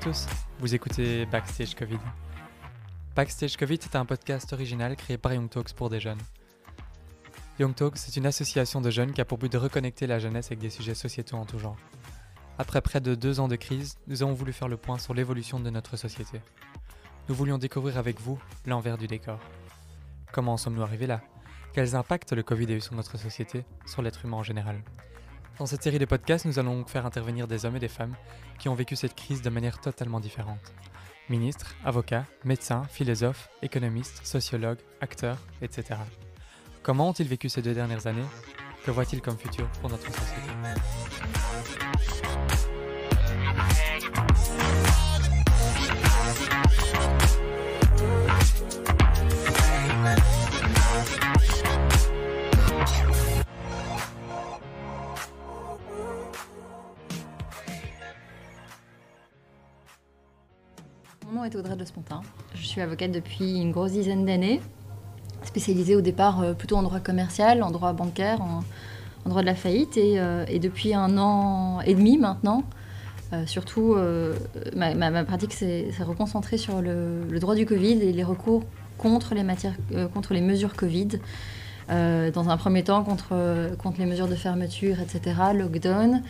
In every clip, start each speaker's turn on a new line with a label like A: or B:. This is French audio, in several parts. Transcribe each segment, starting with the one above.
A: À tous, vous écoutez Backstage Covid. Backstage Covid, c'est un podcast original créé par Young Talks pour des jeunes. Young Talks, c'est une association de jeunes qui a pour but de reconnecter la jeunesse avec des sujets sociétaux en tout genre. Après près de deux ans de crise, nous avons voulu faire le point sur l'évolution de notre société. Nous voulions découvrir avec vous l'envers du décor. Comment en sommes-nous arrivés là? Quels impacts le Covid a eu sur notre société, sur l'être humain en général? Dans cette série de podcasts, nous allons faire intervenir des hommes et des femmes qui ont vécu cette crise de manière totalement différente. Ministres, avocats, médecins, philosophes, économistes, sociologues, acteurs, etc. Comment ont-ils vécu ces deux dernières années? Que voient-ils comme futur pour notre société?
B: Suis avocate depuis une grosse dizaine d'années, spécialisée au départ euh, plutôt en droit commercial, en droit bancaire, en, droit de la faillite. Et, euh, et, depuis un an et demi maintenant, euh, surtout, ma, pratique s'est reconcentrée sur le, droit du Covid et les recours contre les, mesures Covid. Dans un premier temps, contre, les mesures de fermeture, etc., lockdown.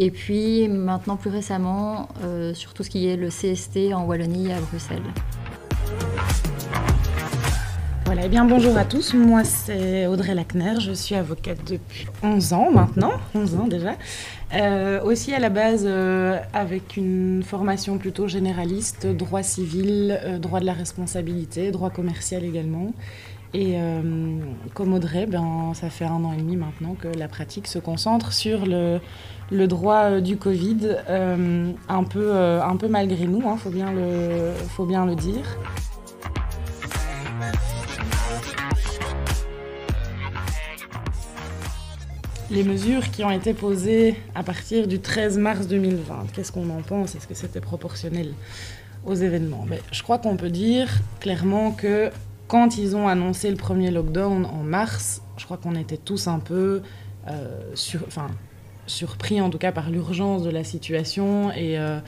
B: Et puis maintenant, plus récemment, sur tout ce qui est le CST en Wallonie à Bruxelles.
C: Eh bien bonjour à tous, moi c'est Audrey Lackner, je suis avocate depuis 11 ans maintenant, 11 ans déjà. Euh, aussi à la base euh, avec une formation plutôt généraliste, droit civil, euh, droit de la responsabilité, droit commercial également. Et comme Audrey, ben, ça fait un an et demi maintenant que la pratique se concentre sur le, droit du Covid, un, peu, un peu malgré nous, il hein, faut, bien le, faut bien le dire. Les mesures qui ont été posées à partir du 13 mars 2020, qu'est-ce qu'on en pense? Est-ce que c'était proportionnel aux événements? Mais Je crois qu'on peut dire clairement que quand ils ont annoncé le premier lockdown en mars, je crois qu'on était tous un peu euh, surpris en tout cas par l'urgence de la situation et euh,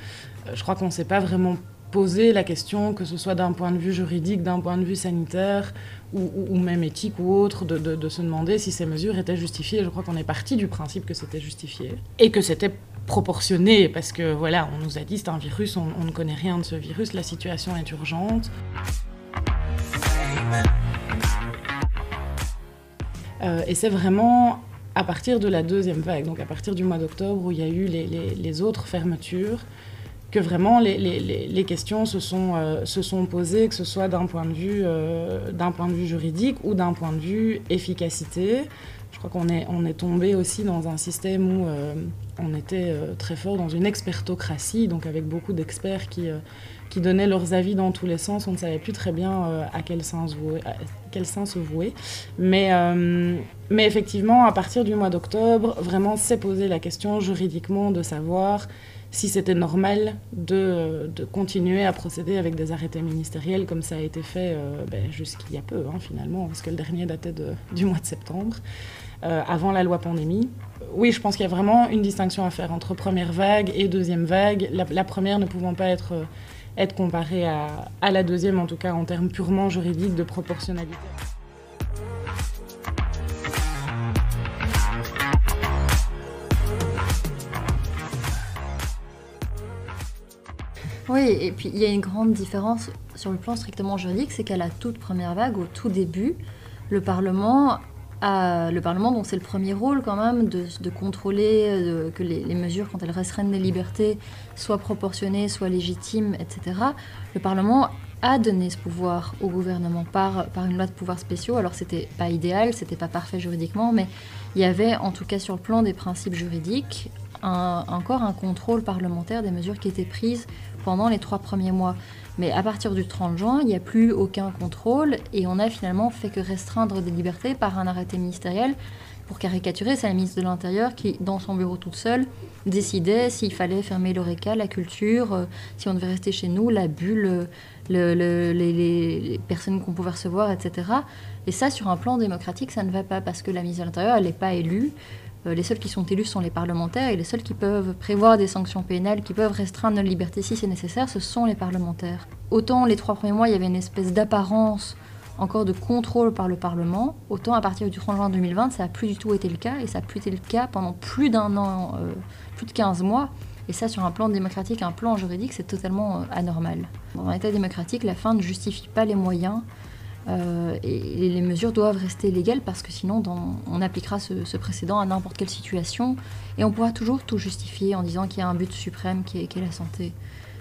C: je crois qu'on ne s'est pas vraiment posé la question, que ce soit d'un point de vue juridique, d'un point de vue sanitaire ou, même éthique ou autre, de, se demander si ces mesures étaient justifiées. Je crois qu'on est parti du principe que c'était justifié et que c'était proportionné parce que voilà, on nous a dit c'est un virus, on, ne connaît rien de ce virus, la situation est urgente. Euh, et c'est vraiment à partir de la deuxième vague, donc à partir du mois d'octobre où il y a eu les autres fermetures, que vraiment les, les, les questions se sont, euh, se sont posées, que ce soit d'un point, de vue, euh, point de vue juridique ou d'un point de vue efficacité. Je crois qu'on est, on est tombé aussi dans un système où euh, on était euh, très fort dans une expertocratie, donc avec beaucoup d'experts qui, qui donnaient leurs avis dans tous les sens. On ne savait plus très bien à quel sens, vouer, à quel sens se vouer. Mais, mais effectivement, à partir du mois d'octobre, vraiment s'est posé la question juridiquement de savoir si c'était normal de, continuer à procéder avec des arrêtés ministériels comme ça a été fait euh, ben, jusqu'il y a peu hein, finalement, parce que le dernier datait du mois de septembre, euh, avant la loi pandémie. Oui, je pense qu'il y a vraiment une distinction à faire entre première vague et deuxième vague, la, première ne pouvant pas être, être comparée à la deuxième, en tout cas en termes purement juridiques de proportionnalité.
B: Oui, et puis il y a une grande différence sur le plan strictement juridique, c'est qu'à la toute première vague, au tout début, le Parlement le Parlement, dont c'est le premier rôle quand même, de, contrôler que les, mesures, quand elles restreignent les libertés, soient proportionnées, soient légitimes, etc. Le Parlement a donné ce pouvoir au gouvernement par, une loi de pouvoirs spéciaux. Alors c'était pas idéal, c'était pas parfait juridiquement, mais il y avait en tout cas sur le plan des principes juridiques encore un contrôle parlementaire des mesures qui étaient prises pendant les trois premiers mois. Mais à partir du 30 juin, il n'y a plus aucun contrôle et on a finalement fait que restreindre des libertés par un arrêté ministériel. Pour caricaturer, c'est la ministre de l'Intérieur qui, dans son bureau toute seule, décidait s'il fallait fermer l'ORECA, la culture, euh, si on devait rester chez nous, la bulle, le, le, les, les, personnes qu'on pouvait recevoir, etc. Et ça, sur un plan démocratique, ça ne va pas parce que la ministre de l'Intérieur, elle n'est pas élue. Euh, les seuls qui sont élus sont les parlementaires et les seuls qui peuvent prévoir des sanctions pénales, qui peuvent restreindre notre liberté si c'est nécessaire, ce sont les parlementaires. Autant les trois premiers mois, il y avait une espèce d'apparence encore de contrôle par le Parlement, autant à partir du 30 juin 2020, ça n'a plus du tout été le cas, et ça n'a plus été le cas pendant plus d'un an, euh, plus de 15 mois. Et ça, sur un plan démocratique, un plan juridique, c'est totalement euh, anormal. Dans un État démocratique, la fin ne justifie pas les moyens, euh, et les mesures doivent rester légales parce que sinon on appliquera ce, précédent à n'importe quelle situation et on pourra toujours tout justifier en disant qu'il y a un but suprême qui est, la santé.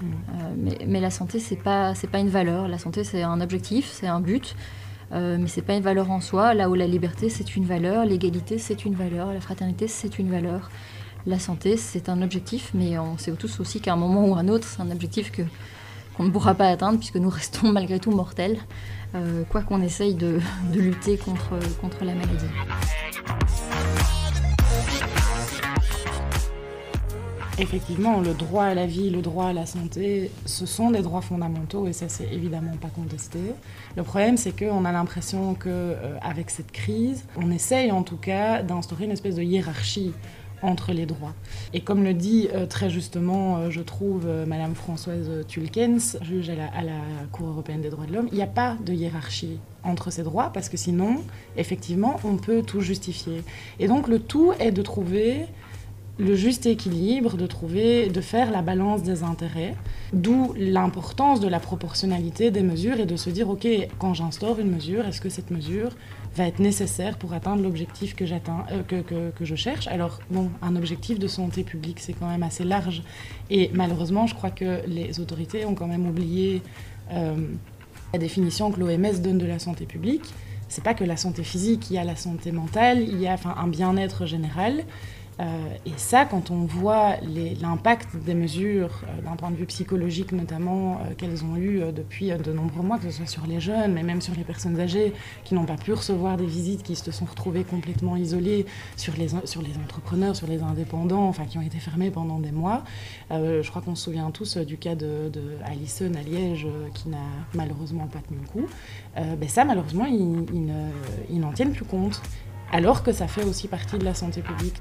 B: Mmh. Euh, mais, la santé, c'est pas, pas une valeur. La santé, c'est un objectif, c'est un but. Euh, mais c'est pas une valeur en soi, là où la liberté c'est une valeur, l'égalité c'est une valeur, la fraternité c'est une valeur. La santé c'est un objectif, mais on sait tous aussi qu'à un moment ou un autre c'est un objectif que qu'on ne pourra pas atteindre puisque nous restons malgré tout mortels. Euh, quoi qu'on essaye de, lutter contre, la maladie.
C: Effectivement, le droit à la vie, le droit à la santé, ce sont des droits fondamentaux et ça c'est évidemment pas contesté. Le problème c'est qu'on a l'impression qu'avec euh, cette crise, on essaye en tout cas d'instaurer une espèce de hiérarchie entre les droits. Et comme le dit euh, très justement, euh, je trouve, euh, Madame Françoise Tulkens, juge à la, à la Cour européenne des droits de l'homme, il n'y a pas de hiérarchie entre ces droits parce que sinon, effectivement, on peut tout justifier. Et donc le tout est de trouver le juste équilibre, de trouver, de faire la balance des intérêts, d'où l'importance de la proportionnalité des mesures et de se dire, ok, quand j'instaure une mesure, est-ce que cette mesure va être nécessaire pour atteindre l'objectif que, euh, que, que, que, je cherche Alors, bon, un objectif de santé publique, c'est quand même assez large. Et malheureusement, je crois que les autorités ont quand même oublié euh, la définition que l'OMS donne de la santé publique. C'est pas que la santé physique, il y a la santé mentale, il y a enfin, un bien-être général. Euh, et ça, quand on voit l'impact des mesures euh, d'un point de vue psychologique notamment euh, qu'elles ont eu depuis de nombreux mois, que ce soit sur les jeunes, mais même sur les personnes âgées qui n'ont pas pu recevoir des visites, qui se sont retrouvées complètement isolées, sur les, sur les entrepreneurs, sur les indépendants, enfin qui ont été fermés pendant des mois. je crois qu'on se souvient tous du cas de, de à Liège qui n'a malheureusement pas tenu le coup. ben ça, malheureusement, ils n'en tiennent plus compte alors que ça fait aussi partie de la santé publique.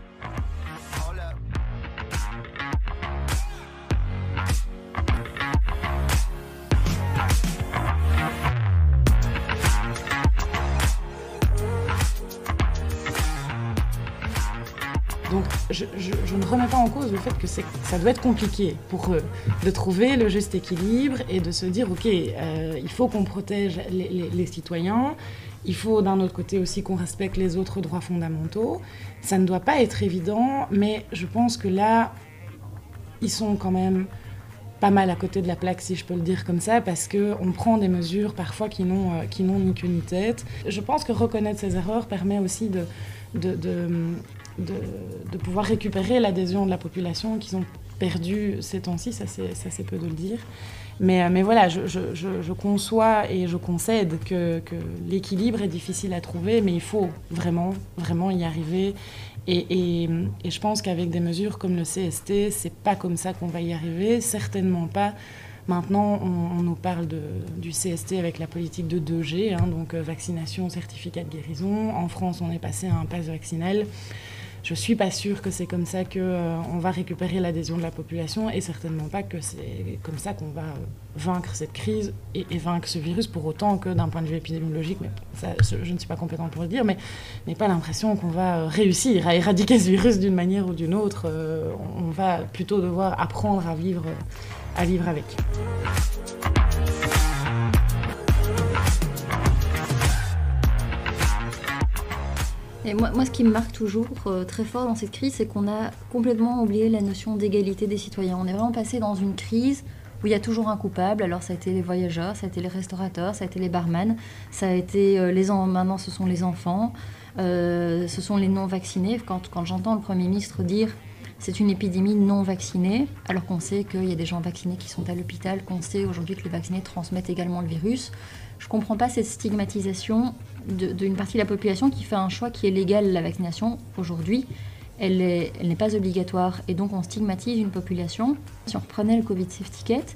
C: Donc je, ne remets pas en cause le fait que ça doit être compliqué pour eux de trouver le juste équilibre et de se dire, OK, euh, il faut qu'on protège les, citoyens, il faut d'un autre côté aussi qu'on respecte les autres droits fondamentaux. Ça ne doit pas être évident, mais je pense que là, ils sont quand même pas mal à côté de la plaque, si je peux le dire comme ça, parce qu'on prend des mesures parfois qui n'ont euh, ni queue ni tête. Je pense que reconnaître ces erreurs permet aussi de, pouvoir récupérer l'adhésion de la population qu'ils ont perdu ces temps-ci, ça c'est peu de le dire. Mais, euh, mais voilà, je, conçois et je concède que, l'équilibre est difficile à trouver, mais il faut vraiment, vraiment y arriver. Et, et, je pense qu'avec des mesures comme le CST, c'est pas comme ça qu'on va y arriver, certainement pas Maintenant, on, nous parle de, du CST avec la politique de 2G, hein, donc euh, vaccination, certificat de guérison. En France, on est passé à un pass vaccinal. Je suis pas sûre que c'est comme ça qu'on euh, on va récupérer l'adhésion de la population et certainement pas que c'est comme ça qu'on va euh, vaincre cette crise et, vaincre ce virus pour autant que d'un point de vue épidémiologique, mais je ne suis pas compétente pour le dire, mais n'ai pas l'impression qu'on va réussir à éradiquer ce virus d'une manière ou d'une autre. on va plutôt devoir apprendre à vivre à vivre avec.
B: Et moi, ce qui me marque toujours euh, très fort dans cette crise, c'est qu'on a complètement oublié la notion d'égalité des citoyens. On est vraiment passé dans une crise où il y a toujours un coupable. Alors ça a été les voyageurs, ça a été les restaurateurs, ça a été les barman, ça a été euh, les en... maintenant ce sont les enfants, euh, ce sont les non vaccinés. Quand j'entends le Premier ministre dire c'est une épidémie non vaccinée, alors qu'on sait qu'il y a des gens vaccinés qui sont à l'hôpital, qu'on sait aujourd'hui que les vaccinés transmettent également le virus. Je ne comprends pas cette stigmatisation d'une partie de la population qui fait un choix qui est légal, la vaccination, aujourd'hui. Elle n'est pas obligatoire et donc on stigmatise une population. Si on reprenait le Covid Safety Ticket,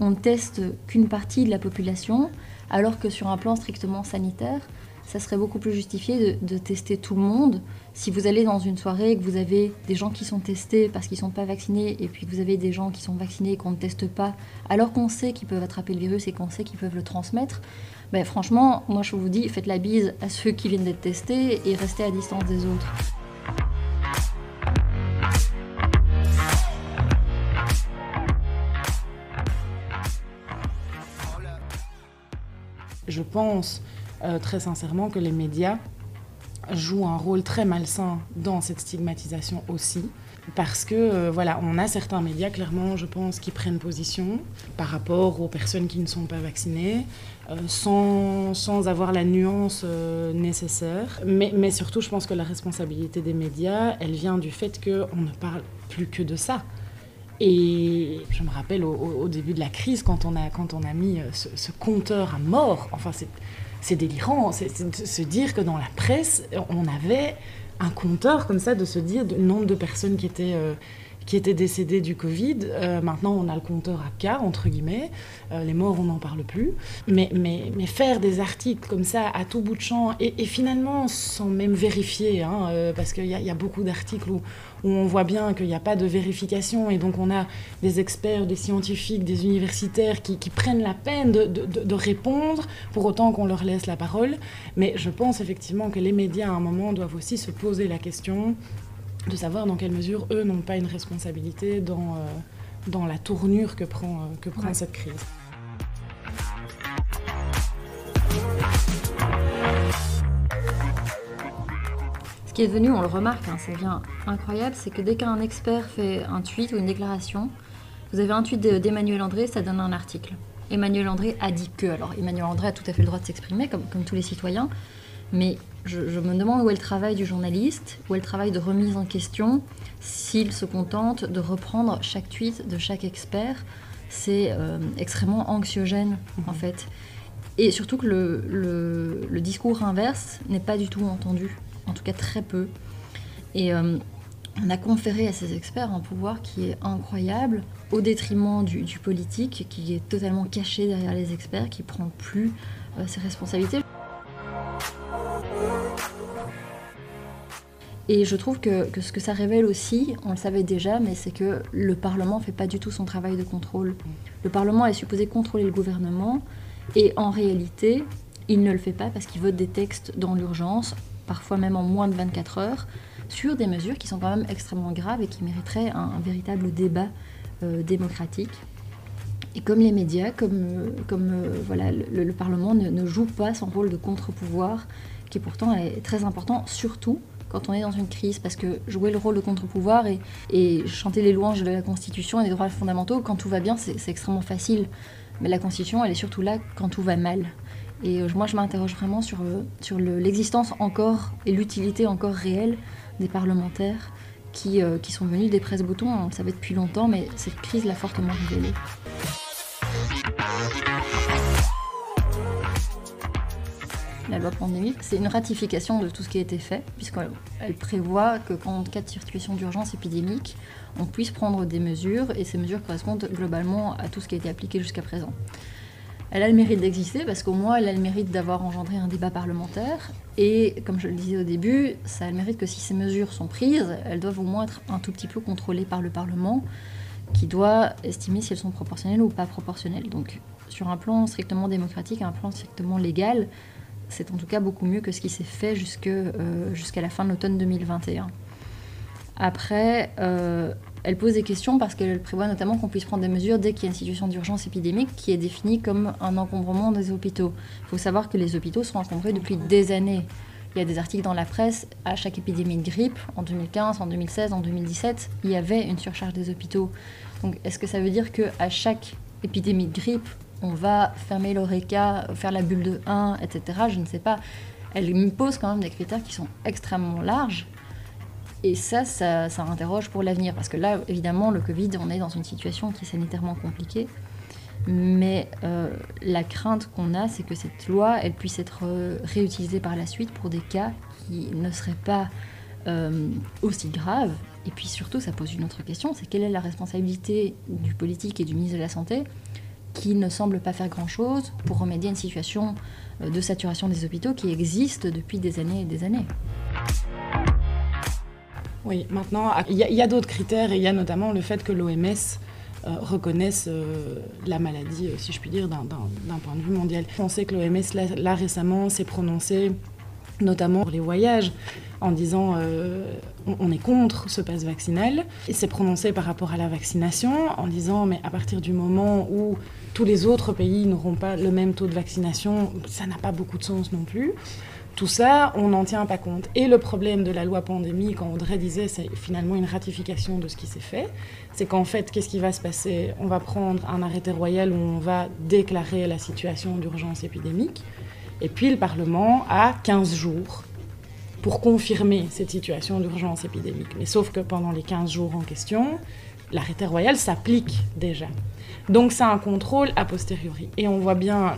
B: on ne teste qu'une partie de la population, alors que sur un plan strictement sanitaire, ça serait beaucoup plus justifié de, tester tout le monde. Si vous allez dans une soirée et que vous avez des gens qui sont testés parce qu'ils ne sont pas vaccinés, et puis que vous avez des gens qui sont vaccinés et qu'on ne teste pas, alors qu'on sait qu'ils peuvent attraper le virus et qu'on sait qu'ils peuvent le transmettre, ben franchement, moi je vous dis, faites la bise à ceux qui viennent d'être testés et restez à distance des autres.
C: Je pense euh, très sincèrement que les médias jouent un rôle très malsain dans cette stigmatisation aussi. Parce que, euh, voilà, on a certains médias, clairement, je pense, qui prennent position par rapport aux personnes qui ne sont pas vaccinées, euh, sans, sans, avoir la nuance nécessaire. Mais, mais, surtout, je pense que la responsabilité des médias, elle vient du fait qu'on ne parle plus que de ça. Et je me rappelle au, début de la crise, quand on a, quand on a mis ce, ce compteur à mort, enfin, c'est c'est délirant. C'est se dire que dans la presse, on avait un compteur comme ça, de se dire le nombre de personnes qui étaient, euh, qui étaient décédées du Covid. Euh, maintenant, on a le compteur à cas, entre guillemets. Euh, les morts, on n'en parle plus. Mais, faire des articles comme ça à tout bout de champ, et, finalement sans même vérifier, hein, parce qu'il y, a beaucoup d'articles où on voit bien qu'il n'y a pas de vérification et donc on a des experts, des scientifiques, des universitaires qui, prennent la peine de, répondre pour autant qu'on leur laisse la parole. Mais je pense effectivement que les médias à un moment doivent aussi se poser la question de savoir dans quelle mesure eux n'ont pas une responsabilité dans, euh, dans la tournure que prend, euh, que prend cette crise.
B: Ce qui est devenu, on le remarque, hein, c'est bien incroyable, c'est que dès qu'un expert fait un tweet ou une déclaration, vous avez un tweet d'Emmanuel André, ça donne un article. Emmanuel André a dit que. Alors, Emmanuel André a tout à fait le droit de s'exprimer, comme, comme tous les citoyens, mais je, me demande où est le travail du journaliste, où est le travail de remise en question, s'il se contente de reprendre chaque tweet de chaque expert. C'est euh, extrêmement anxiogène, en fait. Et surtout que le, le discours inverse n'est pas du tout entendu en tout cas très peu. Et euh, on a conféré à ces experts un pouvoir qui est incroyable, au détriment du, politique, qui est totalement caché derrière les experts, qui prend plus euh, ses responsabilités. Et je trouve que, ce que ça révèle aussi, on le savait déjà, mais c'est que le Parlement ne fait pas du tout son travail de contrôle. Le Parlement est supposé contrôler le gouvernement, et en réalité, il ne le fait pas parce qu'il vote des textes dans l'urgence, parfois même en moins de 24 heures, sur des mesures qui sont quand même extrêmement graves et qui mériteraient un, véritable débat euh, démocratique. Et comme les médias, comme, euh, euh, voilà, le, Parlement ne, joue pas son rôle de contre-pouvoir, qui pourtant est très important, surtout quand on est dans une crise, parce que jouer le rôle de contre-pouvoir et, chanter les louanges de la Constitution et des droits fondamentaux, quand tout va bien, c'est extrêmement facile. Mais la Constitution, elle est surtout là quand tout va mal. Et euh, moi, je m'interroge vraiment sur, euh, l'existence encore et l'utilité encore réelle des parlementaires qui, euh, qui sont venus des presse-boutons. On le savait depuis longtemps, mais cette crise l'a fortement révélé. La loi pandémie, c'est une ratification de tout ce qui a été fait, puisqu'elle prévoit que, en cas de situation d'urgence épidémique, on puisse prendre des mesures, et ces mesures correspondent globalement à tout ce qui a été appliqué jusqu'à présent elle a le mérite d'exister parce qu'au moins elle a le mérite d'avoir engendré un débat parlementaire. Et comme je le disais au début, ça a le mérite que si ces mesures sont prises, elles doivent au moins être un tout petit peu contrôlées par le Parlement, qui doit estimer si elles sont proportionnelles ou pas proportionnelles. Donc sur un plan strictement démocratique, un plan strictement légal, c'est en tout cas beaucoup mieux que ce qui s'est fait euh, jusqu'à la fin de l'automne 2021. Après, euh, elle pose des questions parce qu'elle prévoit notamment qu'on puisse prendre des mesures dès qu'il y a une situation d'urgence épidémique qui est définie comme un encombrement des hôpitaux. Il faut savoir que les hôpitaux sont encombrés depuis des années. Il y a des articles dans la presse, à chaque épidémie de grippe, en 2015, en 2016, en 2017, il y avait une surcharge des hôpitaux. Donc est-ce que ça veut dire qu'à chaque épidémie de grippe, on va fermer l'oreca, faire la bulle de 1, etc. Je ne sais pas. Elle me pose quand même des critères qui sont extrêmement larges et ça, ça, interroge pour l'avenir, parce que là, évidemment, le Covid, on est dans une situation qui est sanitairement compliquée. Mais euh, la crainte qu'on a, c'est que cette loi, elle puisse être euh, réutilisée par la suite pour des cas qui ne seraient pas euh, aussi graves. Et puis surtout, ça pose une autre question, c'est quelle est la responsabilité du politique et du ministre de la Santé qui ne semble pas faire grand-chose pour remédier à une situation euh, de saturation des hôpitaux qui existe depuis des années et des années.
C: Oui, maintenant, il y a, d'autres critères et il y a notamment le fait que l'OMS euh, reconnaisse euh, la maladie, si je puis dire, d'un point de vue mondial. On sait que l'OMS, là, récemment, s'est prononcé notamment pour les voyages, en disant on, est contre ce passe vaccinal. Et s'est prononcé par rapport à la vaccination, en disant mais à partir du moment où tous les autres pays n'auront pas le même taux de vaccination, ça n'a pas beaucoup de sens non plus. Tout ça, on n'en tient pas compte. Et le problème de la loi pandémie, quand Audrey disait, c'est finalement une ratification de ce qui s'est fait. C'est qu'en fait, qu'est-ce qui va se passer? On va prendre un arrêté royal où on va déclarer la situation d'urgence épidémique. Et puis le Parlement a 15 jours pour confirmer cette situation d'urgence épidémique. Mais sauf que pendant les 15 jours en question, l'arrêté royal s'applique déjà. Donc c'est un contrôle a posteriori. Et on voit bien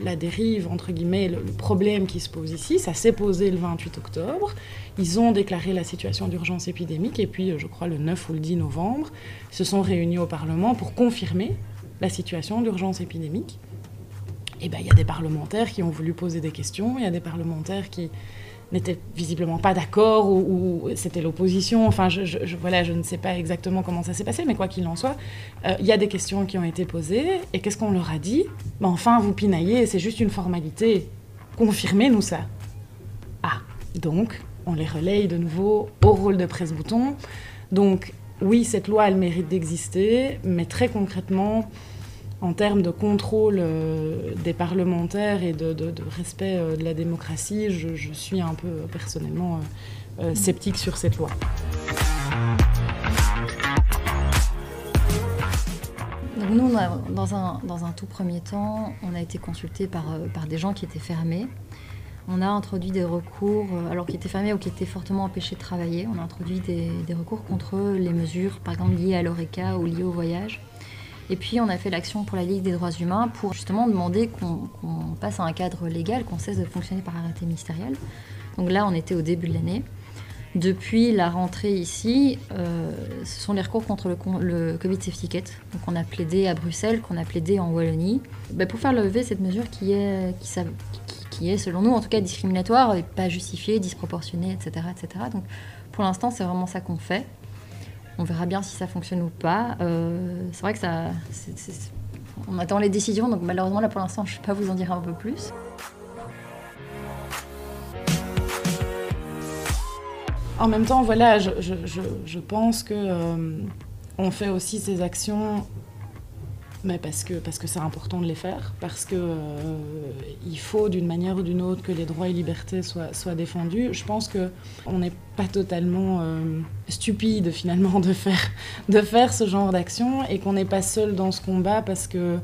C: la dérive, entre guillemets, le, problème qui se pose ici. Ça s'est posé le 28 octobre. Ils ont déclaré la situation d'urgence épidémique. Et puis, je crois, le 9 ou le 10 novembre, ils se sont réunis au Parlement pour confirmer la situation d'urgence épidémique. Et bien, il y a des parlementaires qui ont voulu poser des questions. Il y a des parlementaires qui n'étaient visiblement pas d'accord ou, c'était l'opposition. Enfin, je, voilà, je ne sais pas exactement comment ça s'est passé, mais quoi qu'il en soit, euh, il y a des questions qui ont été posées. Et qu'est-ce qu'on leur a dit? Ben, Enfin, vous pinaillez, c'est juste une formalité. Confirmez-nous ça. Ah, donc, on les relaye de nouveau au rôle de presse-bouton. Donc, oui, cette loi, elle mérite d'exister, mais très concrètement, en termes de contrôle euh, des parlementaires et de, respect euh, de la démocratie, je, suis un peu personnellement euh, sceptique sur cette loi.
B: nous, dans un, dans un, tout premier temps, on a été consulté par, par des gens qui étaient fermés. On a introduit des recours, alors qui étaient fermés ou qui étaient fortement empêchés de travailler. On a introduit des, des recours contre les mesures, par exemple liées à l'ORECA ou liées au voyage. Et puis on a fait l'action pour la Ligue des droits humains pour justement demander qu'on passe à un cadre légal, qu'on cesse de fonctionner par arrêté ministériel. Donc là, on était au début de l'année. Depuis la rentrée ici, euh, ce sont les recours contre le, Covid Safety Kit. Donc on a plaidé à Bruxelles, qu'on a plaidé en Wallonie, bah, pour faire lever cette mesure qui est, qui, est, selon nous, en tout cas discriminatoire et pas justifiée, disproportionnée, etc. etc. Donc pour l'instant, c'est vraiment ça qu'on fait. On verra bien si ça fonctionne ou pas. Euh, c'est vrai que ça. On attend les décisions, donc malheureusement, là pour l'instant, je ne peux pas vous en dire un peu plus.
C: En même temps, voilà, je, pense que euh, on fait aussi ces actions mais parce que parce que c'est important de les faire, parce que euh, il faut d'une manière ou d'une autre que les droits et libertés soient, soient défendus. Je pense que on n'est pas totalement euh, stupide finalement de faire de faire ce genre d'action et qu'on n'est pas seul dans ce combat parce que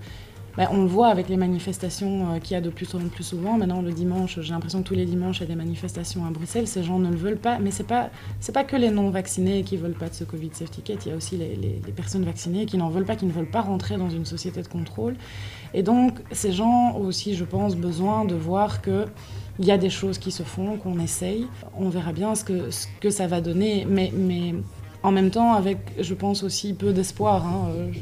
C: bah, on le voit avec les manifestations euh, qu'il y a de plus en plus souvent. Maintenant, le dimanche, j'ai l'impression que tous les dimanches, il y a des manifestations à Bruxelles. Ces gens ne le veulent pas. Mais ce n'est pas, pas que les non-vaccinés qui ne veulent pas de ce Covid Safety Kit. Il y a aussi les, personnes vaccinées qui n'en veulent pas, qui ne veulent pas rentrer dans une société de contrôle. Et donc, ces gens ont aussi, je pense, besoin de voir que il y a des choses qui se font, qu'on essaye. On verra bien ce que, ce que ça va donner. Mais, mais en même temps, avec, je pense aussi peu d'espoir, hein, euh,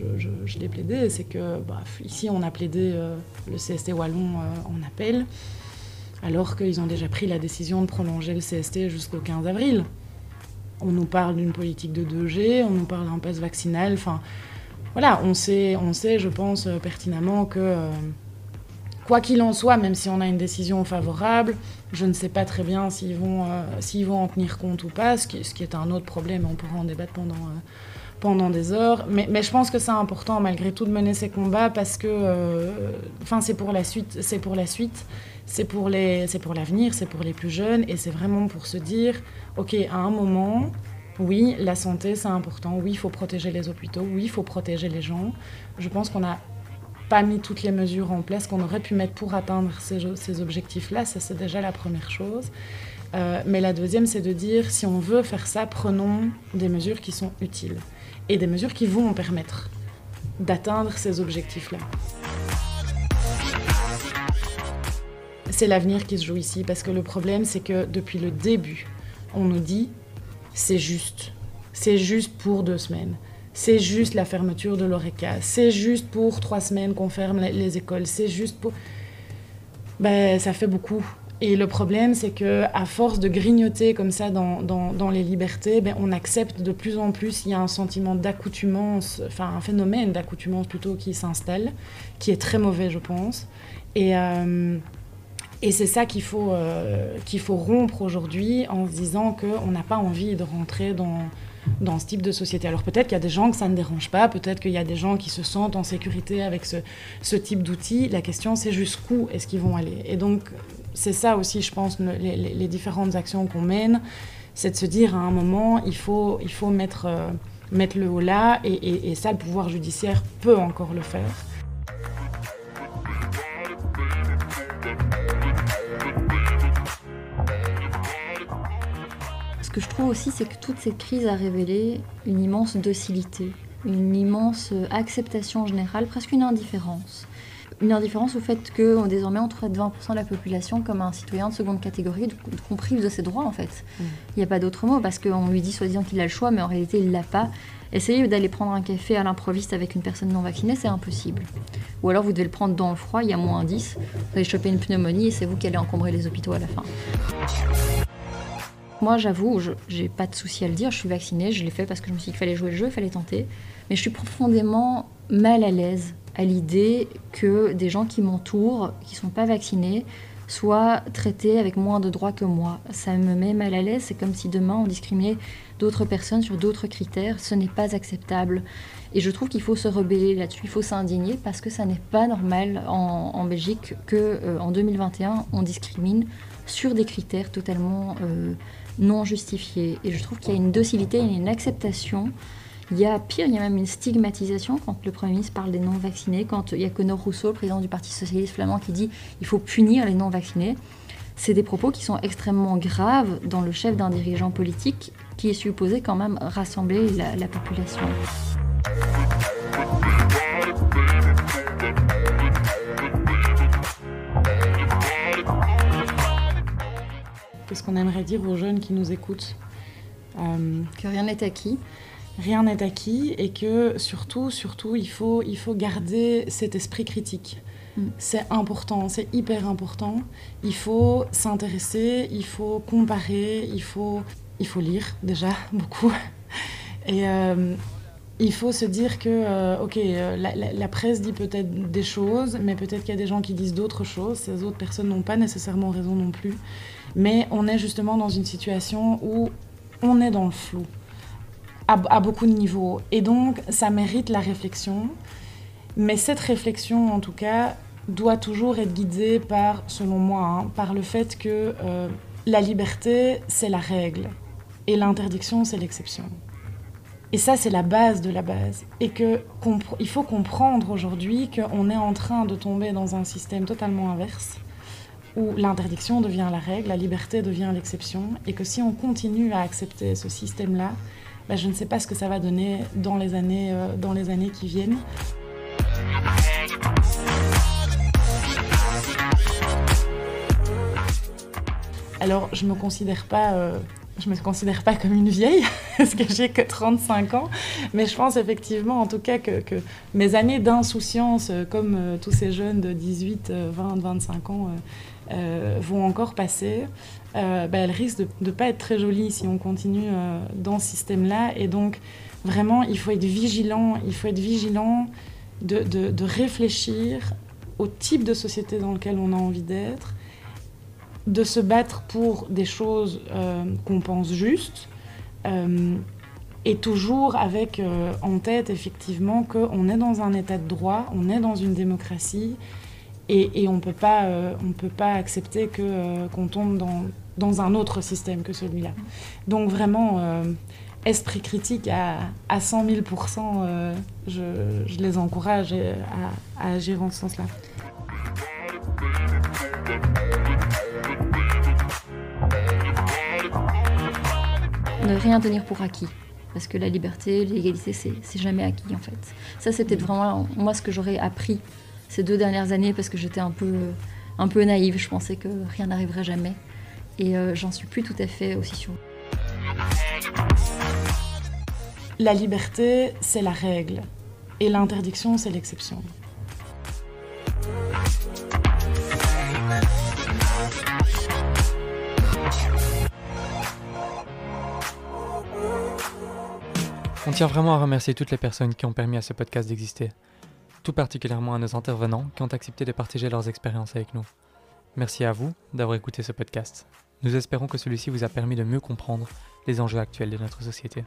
C: je, l'ai plaidé, c'est que bah, ici on a plaidé euh, le CST wallon euh, en appel, alors qu'ils ont déjà pris la décision de prolonger le CST jusqu'au 15 avril. On nous parle d'une politique de 2G, on nous parle d'un pass vaccinal, enfin voilà, on sait, on sait, je pense pertinemment que quoi qu'il en soit, même si on a une décision favorable, je ne sais pas très bien s'ils vont, euh, vont en tenir compte ou pas, ce qui, est un autre problème, on pourra en débattre pendant, euh, pendant des heures. Mais, je pense que c'est important malgré tout de mener ces combats parce que euh, c'est pour la suite, c'est pour la suite, c'est pour, les, c'est pour l'avenir, c'est pour les plus jeunes et c'est vraiment pour se dire, ok, à un moment, oui, la santé c'est important, oui, il faut protéger les hôpitaux, oui, il faut protéger les gens. Je pense qu'on a pas mis toutes les mesures en place qu'on aurait pu mettre pour atteindre ces, objectifs-là. Ça, c'est déjà la première chose. Euh, mais la deuxième, c'est de dire, si on veut faire ça, prenons des mesures qui sont utiles et des mesures qui vont permettre d'atteindre ces objectifs-là. C'est l'avenir qui se joue ici, parce que le problème, c'est que depuis le début, on nous dit, c'est juste, c'est juste pour deux semaines c'est juste la fermeture de l'ORECA, c'est juste pour trois semaines qu'on ferme les écoles, c'est juste pour... Ben, ça fait beaucoup. Et le problème, c'est que à force de grignoter comme ça dans, dans, les libertés, ben, on accepte de plus en plus, il y a un sentiment d'accoutumance, enfin un phénomène d'accoutumance plutôt qui s'installe, qui est très mauvais, je pense. Et, euh, et c'est ça qu'il faut, euh, qu'il faut rompre aujourd'hui en se disant qu'on n'a pas envie de rentrer dans, dans ce type de société. Alors peut-être qu'il y a des gens que ça ne dérange pas, peut-être qu'il y a des gens qui se sentent en sécurité avec ce, type d'outils. La question, c'est jusqu'où est-ce qu'ils vont aller. Et donc, c'est ça aussi, je pense, les, différentes actions qu'on mène, c'est de se dire à un moment, il faut, il faut mettre, euh, mettre le haut là, et ça, le pouvoir judiciaire peut encore le faire.
B: Que je trouve aussi, c'est que toute cette crise a révélé une immense docilité, une immense acceptation générale, presque une indifférence. Une indifférence au fait que désormais on traite 20% de la population comme un citoyen de seconde catégorie, compris de ses droits en fait. Mm. Il n'y a pas d'autre mot parce qu'on lui dit soi-disant qu'il a le choix, mais en réalité il l'a pas. Essayez d'aller prendre un café à l'improviste avec une personne non vaccinée, c'est impossible. Ou alors vous devez le prendre dans le froid, il y a moins 10, vous allez choper une pneumonie et c'est vous qui allez encombrer les hôpitaux à la fin. Moi, j'avoue, j'ai pas de souci à le dire, je suis vaccinée, je l'ai fait parce que je me suis dit qu'il fallait jouer le jeu, il fallait tenter. Mais je suis profondément mal à l'aise à l'idée que des gens qui m'entourent, qui sont pas vaccinés, soient traités avec moins de droits que moi. Ça me met mal à l'aise, c'est comme si demain on discriminait d'autres personnes sur d'autres critères, ce n'est pas acceptable. Et je trouve qu'il faut se rebeller là-dessus, il faut s'indigner parce que ça n'est pas normal en, Belgique qu'en euh, en 2021 on discrimine sur des critères totalement euh, non justifié. Et je trouve qu'il y a une docilité, une acceptation. Il y a pire, il y a même une stigmatisation quand le Premier ministre parle des non-vaccinés, quand il y a Conor Rousseau, le président du Parti socialiste flamand, qui dit il faut punir les non-vaccinés. C'est des propos qui sont extrêmement graves dans le chef d'un dirigeant politique qui est supposé quand même rassembler la population.
C: Qu'est-ce qu'on aimerait dire aux jeunes qui nous écoutent
B: euh, Que rien n'est acquis.
C: Rien n'est acquis et que surtout, surtout, il faut, il faut garder cet esprit critique. Mm. C'est important, c'est hyper important. Il faut s'intéresser, il faut comparer, il faut, il faut lire déjà beaucoup. Et euh, il faut se dire que, euh, ok, la, la, presse dit peut-être des choses, mais peut-être qu'il y a des gens qui disent d'autres choses. Ces autres personnes n'ont pas nécessairement raison non plus. Mais on est justement dans une situation où on est dans le flou, à, beaucoup de niveaux. Et donc, ça mérite la réflexion. Mais cette réflexion, en tout cas, doit toujours être guidée par, selon moi, hein, par le fait que euh, la liberté, c'est la règle. Et l'interdiction, c'est l'exception. Et ça, c'est la base de la base. Et qu'il faut comprendre aujourd'hui qu'on est en train de tomber dans un système totalement inverse où l'interdiction devient la règle, la liberté devient l'exception, et que si on continue à accepter ce système-là, ben, je ne sais pas ce que ça va donner dans les années, euh, dans les années qui viennent. Alors, je ne me considère pas... Euh, je me considère pas comme une vieille, parce que j'ai que 35 ans, mais je pense effectivement, en tout cas, que, mes années d'insouciance, euh, comme tous ces jeunes de 18, 20, 25 ans, euh, vont encore passer, euh, bah, elles risquent de ne pas être très jolies si on continue euh, dans ce système-là. Et donc, vraiment, il faut être vigilant, il faut être vigilant de, de, réfléchir au type de société dans lequel on a envie d'être, de se battre pour des choses qu'on pense justes, et toujours avec en tête effectivement qu'on est dans un état de droit, on est dans une démocratie, et, on ne peut pas accepter que, euh, qu'on tombe dans, dans, un autre système que celui-là. Donc vraiment, euh, esprit critique à, à 100 000 euh, je, je, les encourage à, à agir en ce sens-là.
B: Ne rien tenir pour acquis. Parce que la liberté, l'égalité, c'est jamais acquis en fait. Ça, c'est peut-être vraiment moi ce que j'aurais appris ces deux dernières années parce que j'étais un peu, un peu naïve. Je pensais que rien n'arriverait jamais. Et euh, j'en suis plus tout à fait aussi sûre.
C: la liberté, c'est la règle et l'interdiction, c'est l'exception.
A: On tient vraiment à remercier toutes les personnes qui ont permis à ce podcast d'exister, tout particulièrement à nos intervenants qui ont accepté de partager leurs expériences avec nous. Merci à vous d'avoir écouté ce podcast. Nous espérons que celui-ci vous a permis de mieux comprendre les enjeux actuels de notre société.